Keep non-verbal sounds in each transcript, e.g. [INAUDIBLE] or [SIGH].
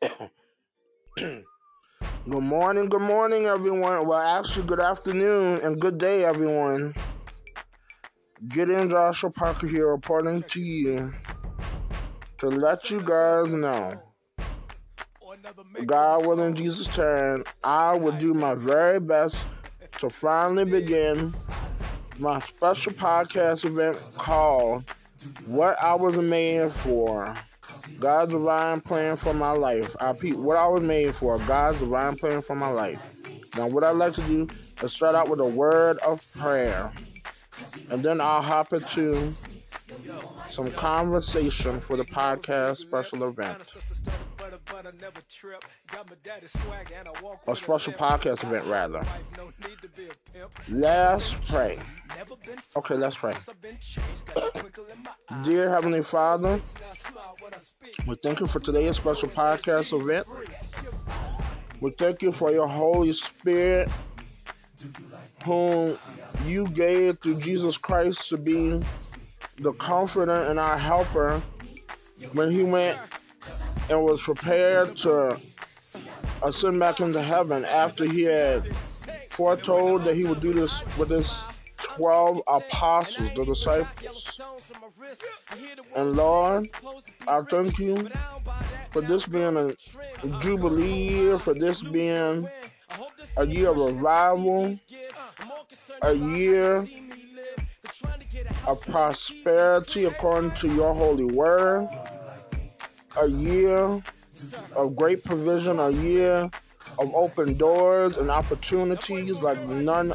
good morning, good morning, everyone. Well, actually, good afternoon and good day, everyone. Gideon Joshua Parker here reporting to you to let you guys know. God willing, Jesus turn, I will do my very best to finally begin my special podcast event called What I Was Made For. God's divine plan for my life. I repeat, what I was made for. God's divine plan for my life. Now, what I'd like to do is start out with a word of prayer. And then I'll hop into some conversation for the podcast special event. A special podcast event, rather. Let's pray. Okay, let's pray. Dear Heavenly Father, we thank you for today's special podcast event. We thank you for your Holy Spirit, whom you gave through Jesus Christ to be the comforter and our helper when he went and was prepared to ascend back into heaven after he had foretold that he would do this with his 12 apostles, the disciples. And Lord, I thank you for this being a jubilee year, for this being a year of revival, a year of prosperity according to your holy word, a year of great provision, a year of open doors and opportunities like none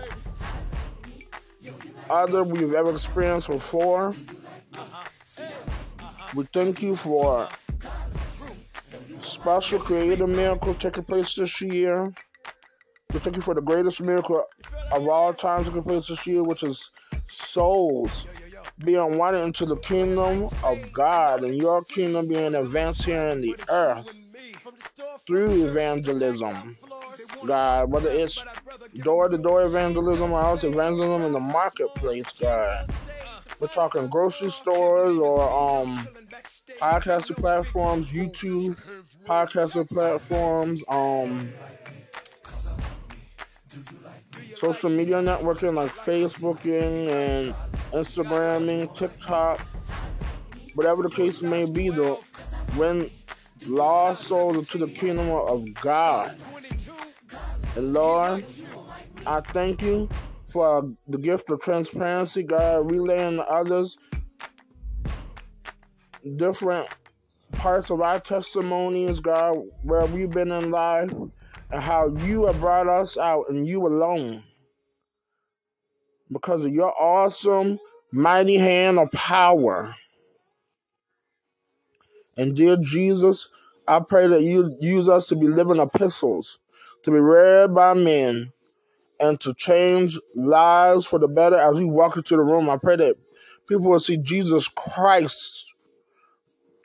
other we've ever experienced before. We thank you for special creative miracle taking place this year. We thank you for the greatest miracle of all time taking place this year, which is souls being won into the kingdom of God and your kingdom being advanced here in the earth through evangelism. God, whether it's door to door evangelism or else evangelism in the marketplace, God. We're talking grocery stores or um podcasting platforms, YouTube podcasting platforms, um social media networking like Facebooking and Instagramming, TikTok, whatever the case may be, though, when lost souls into the kingdom of God. And Lord, I thank you for the gift of transparency, God, relaying to others different parts of our testimonies, God, where we've been in life and how you have brought us out and you alone. Because of your awesome, mighty hand of power. And dear Jesus, I pray that you use us to be living epistles, to be read by men, and to change lives for the better as we walk into the room. I pray that people will see Jesus Christ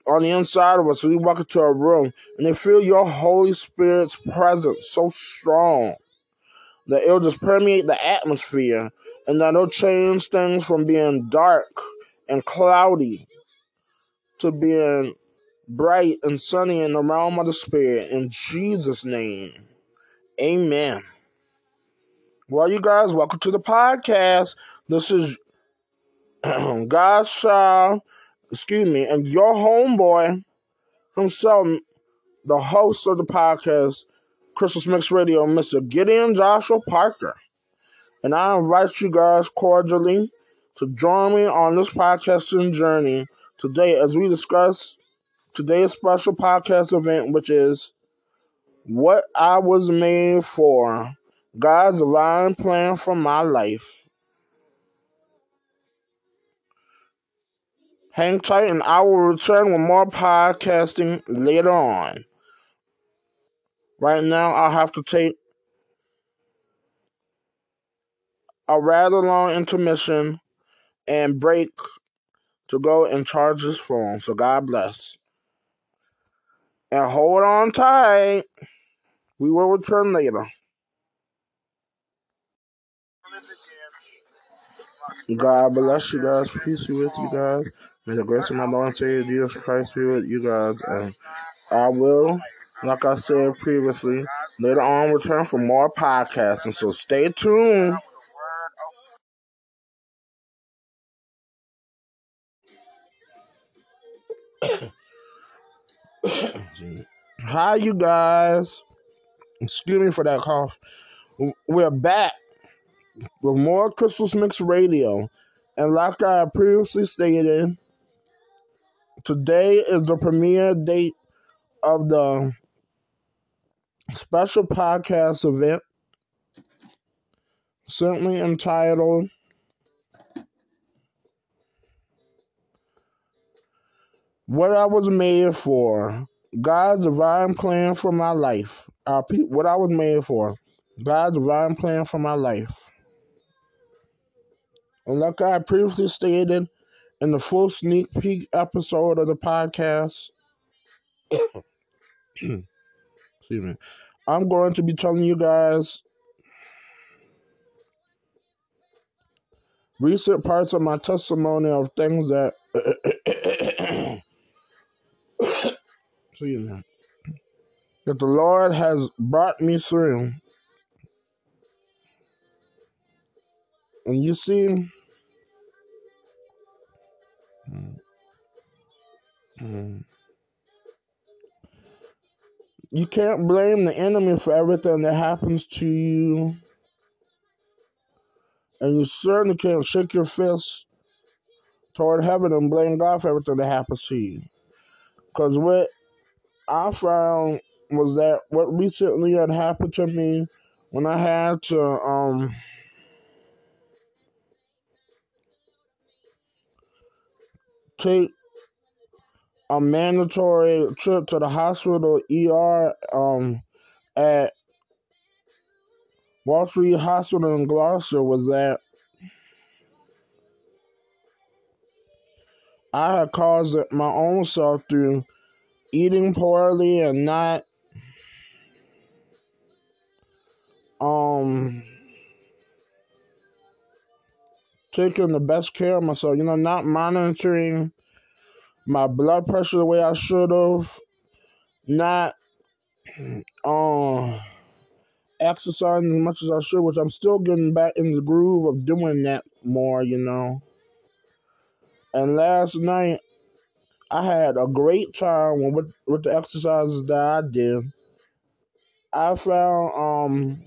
on the inside of us as we walk into a room and they feel your Holy Spirit's presence so strong that it'll just permeate the atmosphere and that it'll change things from being dark and cloudy to being bright and sunny in the realm of the Spirit. In Jesus' name, amen. Well, you guys, welcome to the podcast. This is [CLEARS THROAT] God's child, excuse me, and your homeboy himself, the host of the podcast, Christmas Mix Radio, Mr. Gideon Joshua Parker. And I invite you guys cordially to join me on this podcasting journey today as we discuss today's special podcast event, which is What I Was Made For God's Divine Plan for My Life. Hang tight, and I will return with more podcasting later on. Right now, I'll have to take a rather long intermission and break to go and charge this phone. So, God bless. And hold on tight. We will return later. God bless you guys. Peace be with you guys. May the grace of my Lord and Savior Jesus Christ be with you guys. And I will like I said previously, later on return for more podcasts. podcasting. So stay tuned. Hi, you guys. Excuse me for that cough. We're back with more Christmas Mix Radio. And like I previously stated, today is the premiere date of the special podcast event, simply entitled What I Was Made For God's Divine Plan for My Life. What I was made for. God's divine plan for my life. And like I previously stated in the full sneak peek episode of the podcast, excuse me, I'm going to be telling you guys recent parts of my testimony of things that [COUGHS] excuse me, that the Lord has brought me through. And you see, you can't blame the enemy for everything that happens to you. And you certainly can't shake your fist toward heaven and blame God for everything that happens to you. Because what I found was that what recently had happened to me when I had to um take a mandatory trip to the hospital ER um, at Walter Reed Hospital in Gloucester was that I had caused it my own self through eating poorly and not um taking the best care of myself, you know, not monitoring my blood pressure the way I should have, not um exercising as much as I should, which I'm still getting back in the groove of doing that more, you know. And last night I had a great time with with the exercises that I did. I found um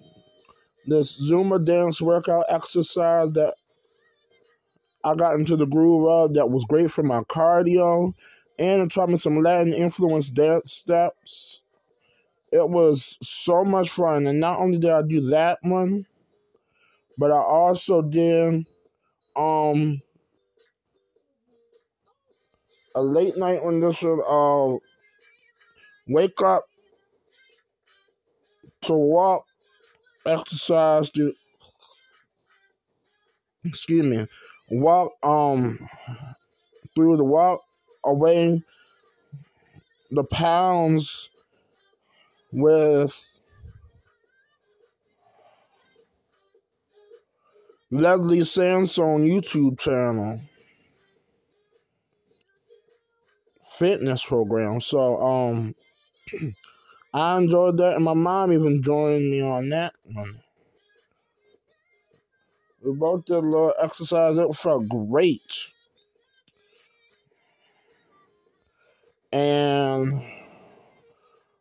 this Zumba dance workout exercise that I got into the groove of that was great for my cardio, and it taught me some Latin influence dance steps. It was so much fun, and not only did I do that one, but I also did um a late night rendition of wake up to walk exercise to excuse me walk um through the walk away the pounds with Leslie Sansone YouTube channel fitness program. So um [CLEARS THROAT] I enjoyed that and my mom even joined me on that one. We both did a little exercise. It felt great. And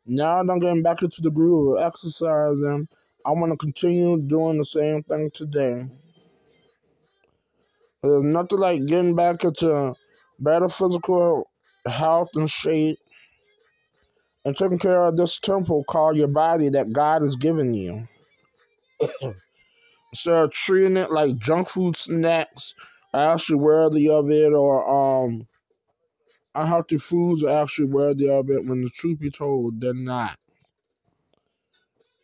now that I'm getting back into the groove of exercising, I want to continue doing the same thing today. There's nothing like getting back into better physical health and shape and taking care of this temple called your body that God has given you. Instead treating it like junk food snacks I actually worthy of it or um unhealthy foods are actually worthy of it when the truth be told they're not.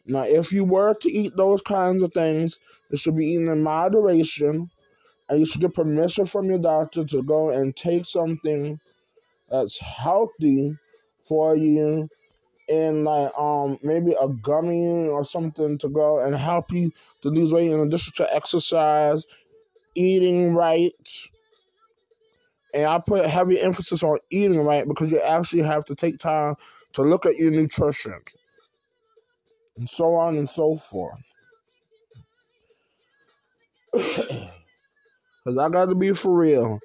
Now if you were to eat those kinds of things, it should be eaten in moderation and you should get permission from your doctor to go and take something that's healthy for you and like um maybe a gummy or something to go and help you to lose weight in addition to exercise, eating right. And I put heavy emphasis on eating right because you actually have to take time to look at your nutrition, and so on and so forth. [COUGHS] Cause I got to be for real.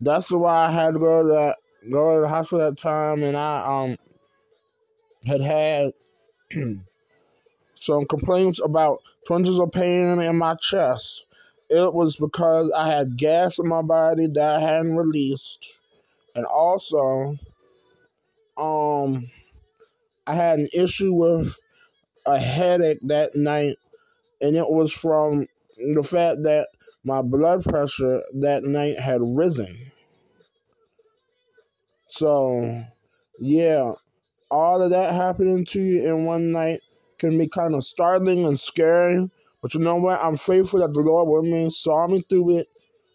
That's why I had to go to that, go to the hospital that time, and I um had had [CLEARS THROAT] some complaints about twinges of pain in my chest. It was because I had gas in my body that I hadn't released, and also, um, I had an issue with a headache that night, and it was from the fact that my blood pressure that night had risen. So, yeah, all of that happening to you in one night can be kind of startling and scary. But you know what? I'm faithful that the Lord with me saw me through it.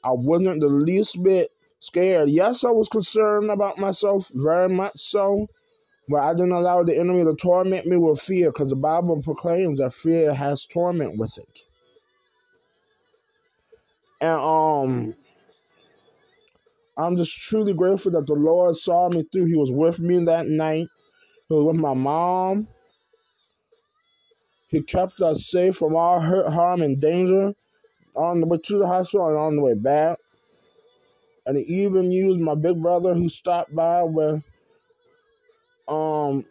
I wasn't the least bit scared. Yes, I was concerned about myself, very much so. But I didn't allow the enemy to torment me with fear because the Bible proclaims that fear has torment with it. And um I'm just truly grateful that the Lord saw me through. He was with me that night. Was with my mom. He kept us safe from all hurt, harm, and danger on the way to the hospital and on the way back. And he even used my big brother who stopped by with um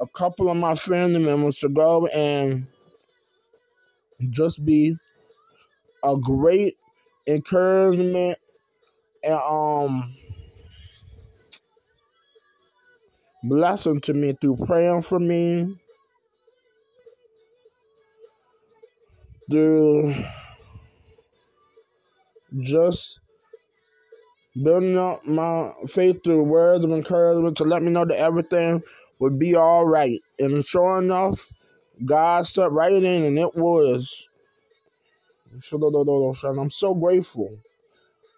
a couple of my family members to go and just be a great encouragement and um blessing to me through praying for me, through just building up my faith through words of encouragement to let me know that everything would be all right. And sure enough, God stepped right in and it was. I'm so grateful.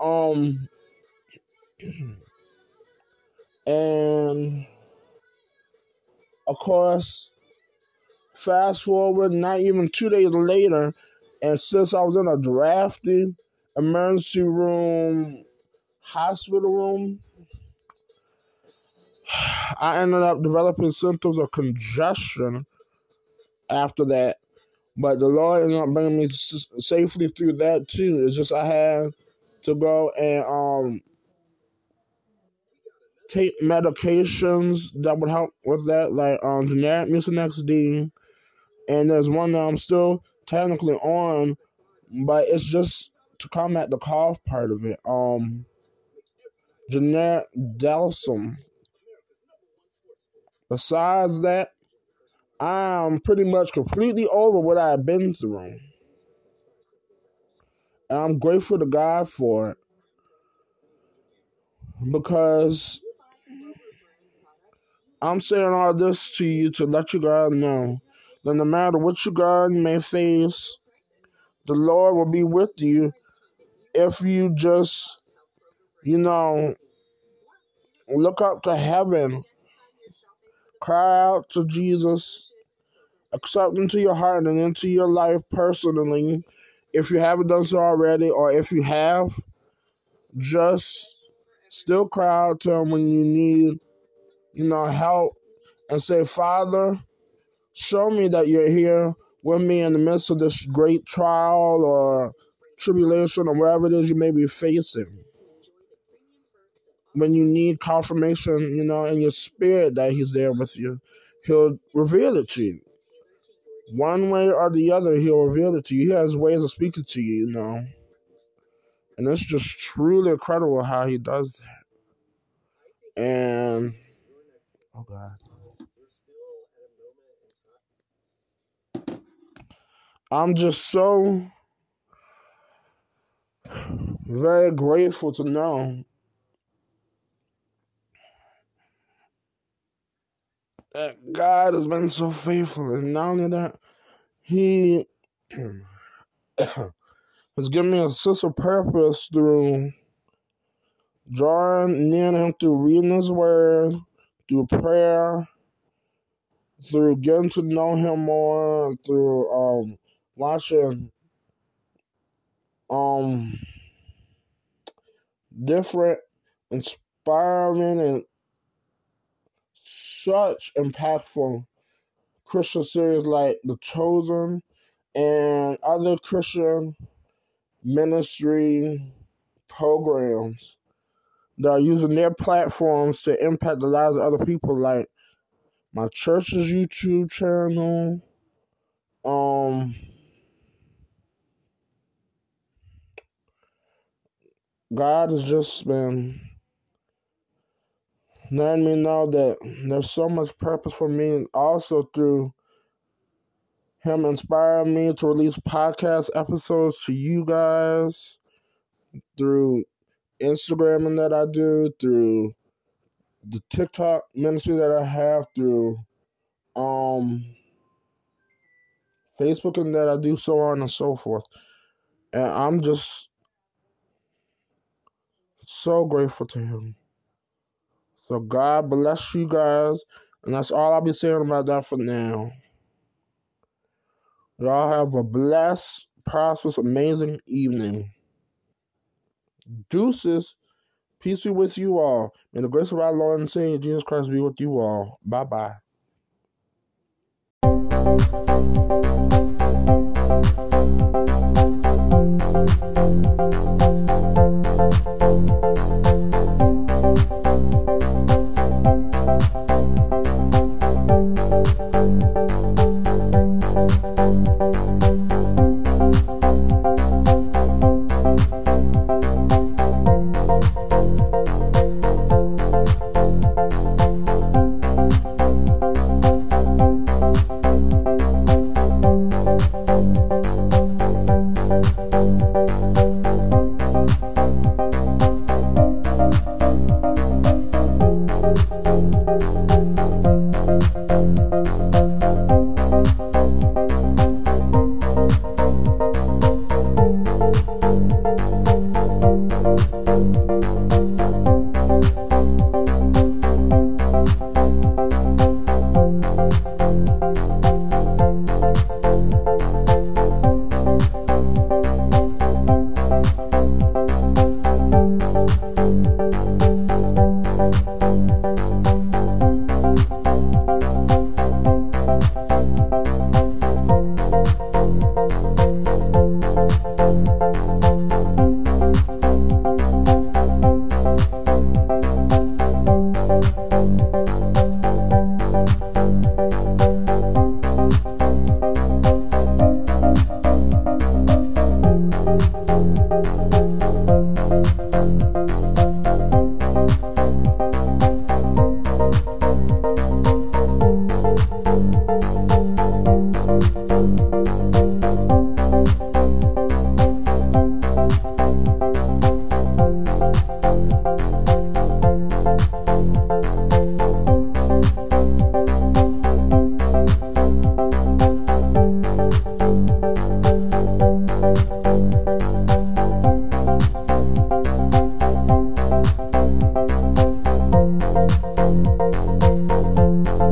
Um, [CLEARS THROAT] and of course, fast forward, not even two days later, and since I was in a drafty emergency room, hospital room, [SIGHS] I ended up developing symptoms of congestion after that. But the Lord ended up bringing me safely through that too. It's just I had to go and um take medications that would help with that, like um generic Mucinex D, and there's one that I'm still technically on, but it's just to combat the cough part of it. Um, generic Delsym. Besides that, I'm pretty much completely over what I've been through. And I'm grateful to God for it. Because I'm saying all this to you to let you guys know that no matter what you guys may face, the Lord will be with you if you just, you know, look up to heaven, cry out to Jesus accept into your heart and into your life personally. If you haven't done so already, or if you have, just still cry out to Him when you need, you know, help and say, Father, show me that you're here with me in the midst of this great trial or tribulation or whatever it is you may be facing. When you need confirmation, you know, in your spirit that He's there with you, He'll reveal it to you one way or the other, he'll reveal it to you. He has ways of speaking to you, you know. And it's just truly incredible how he does that. And oh god. I'm just so very grateful to know that God has been so faithful. And not only that, He [COUGHS] has given me a sense of purpose through drawing near Him through reading His Word, through prayer, through getting to know Him more, through um, watching um, different inspiring and such impactful Christian series like The Chosen and other Christian ministry programs that are using their platforms to impact the lives of other people, like my church's YouTube channel. Um, God has just been letting me know that there's so much purpose for me, also through Him inspiring me to release podcast episodes to you guys through Instagramming that I do, through the TikTok ministry that I have, through um Facebook and that I do, so on and so forth. And I'm just so grateful to him. So God bless you guys. And that's all I'll be saying about that for now. Y'all have a blessed, prosperous, amazing evening. Deuces. Peace be with you all. May the grace of our Lord and Savior Jesus Christ be with you all. Bye bye.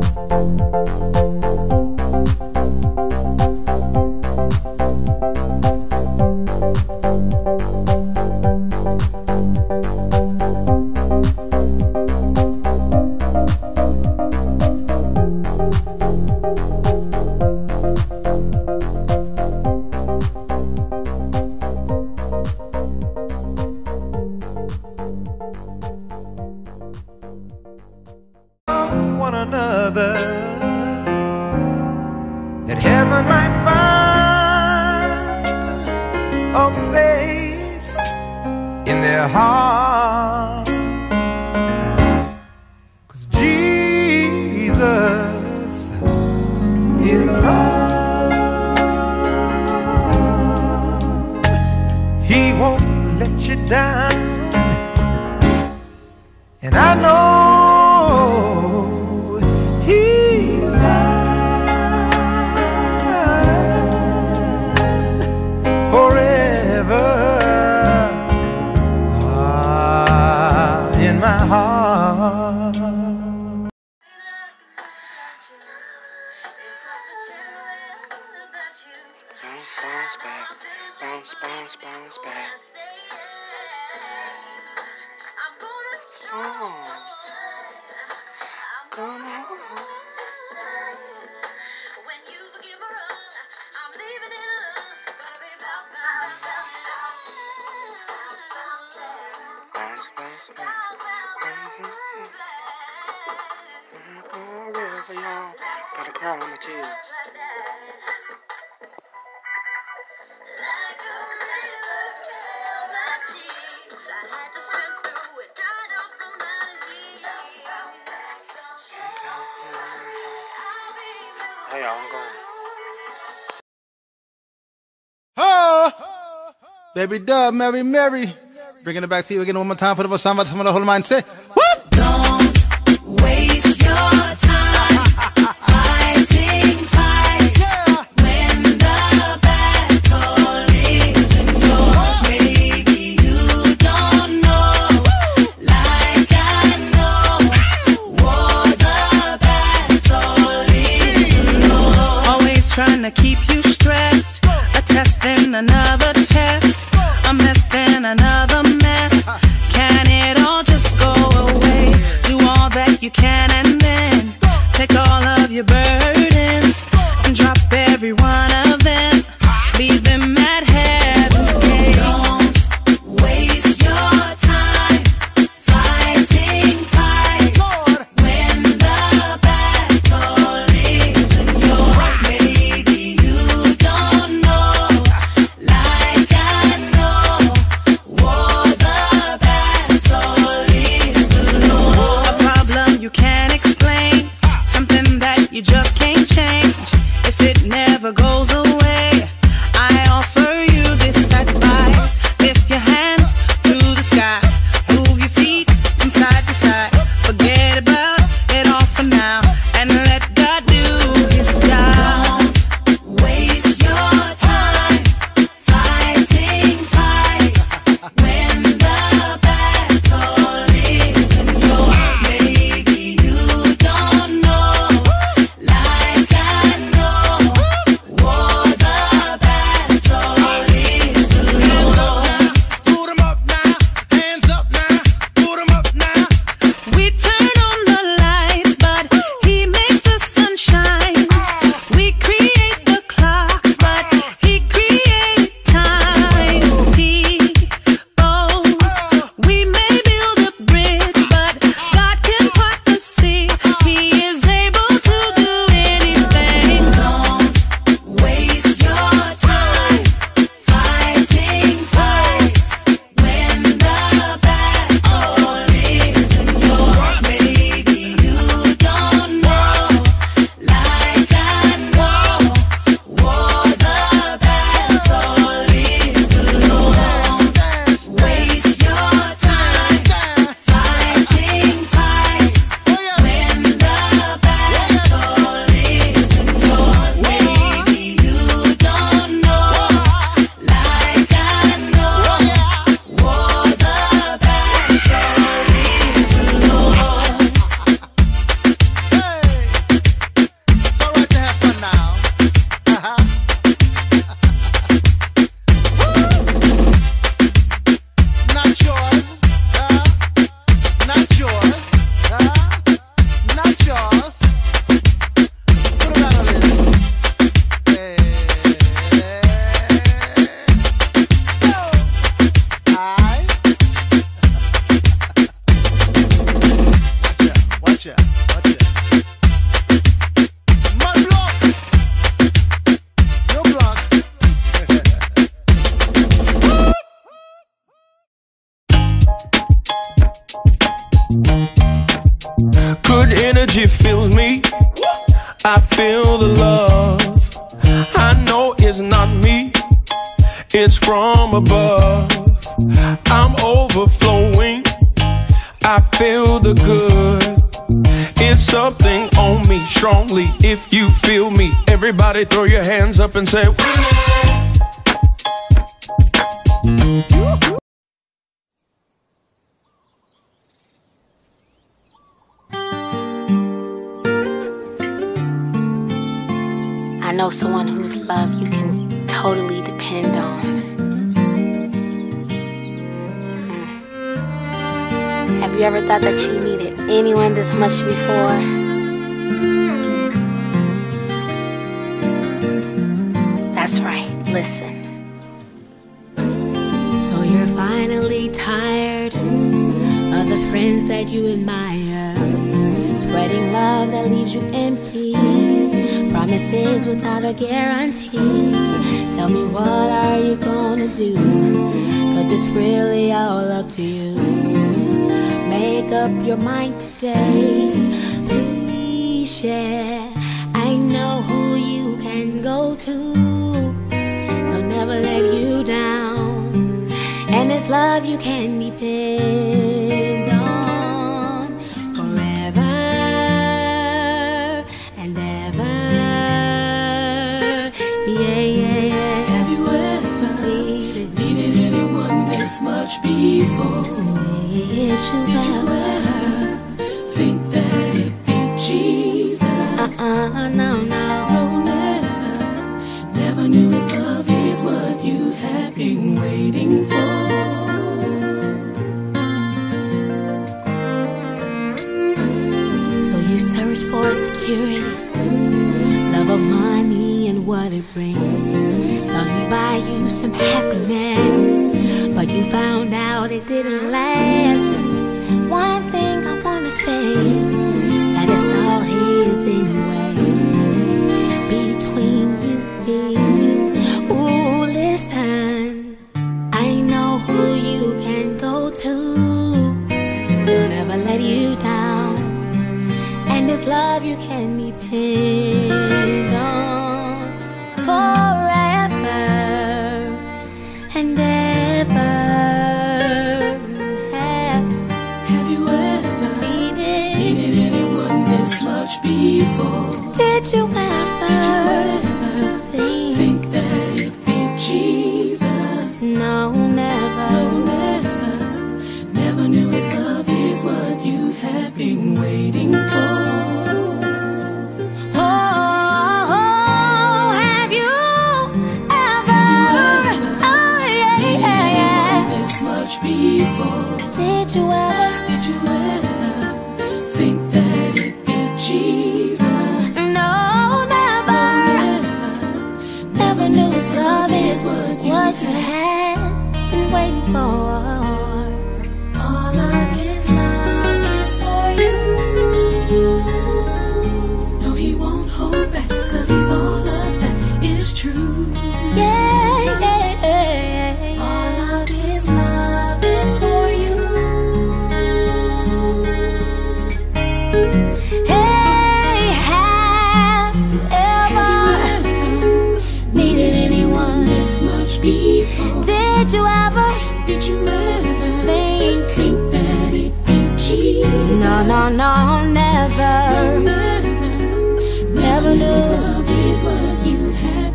One And I know Baby Dub, Mary, Mary. Bringing it back to you again one more time for the first time. That's from the whole mindset. everyone. energy fills me. I feel the love. I know it's not me, it's from above. I'm overflowing. I feel the good. It's something on me strongly. If you feel me, everybody throw your hands up and say, I know someone whose love you can totally depend on. Hmm. Have you ever thought that you needed anyone this much before? That's right, listen. So you're finally tired of the friends that you admire, spreading love that leaves you empty promises without a guarantee. Tell me what are you gonna do? Cause it's really all up to you. Make up your mind today. Please share. I know who you can go to. He'll never let you down. And it's love you can depend before? did you ever? think that it'd be Jesus? Uh-uh, no, no. No, never. Never knew his love is what you had been waiting for. So you search for security, love of money and what it brings. Thought you buy you some happiness, but you found out it didn't last. One thing I wanna say, that it's all his anyway. Between you and me, ooh, listen. I know who you can go to. He'll never let you down. And this love you can depend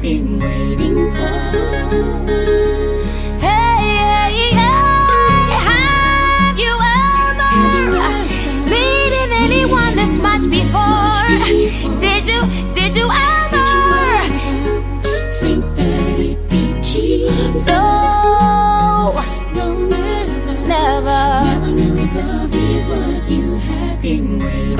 been waiting for. Hey, hey, hey, have you ever needed anyone this much before? Did you, did you ever? Did you ever think that it'd be Jesus? No, No, never. never. Never knew his love is what you had been waiting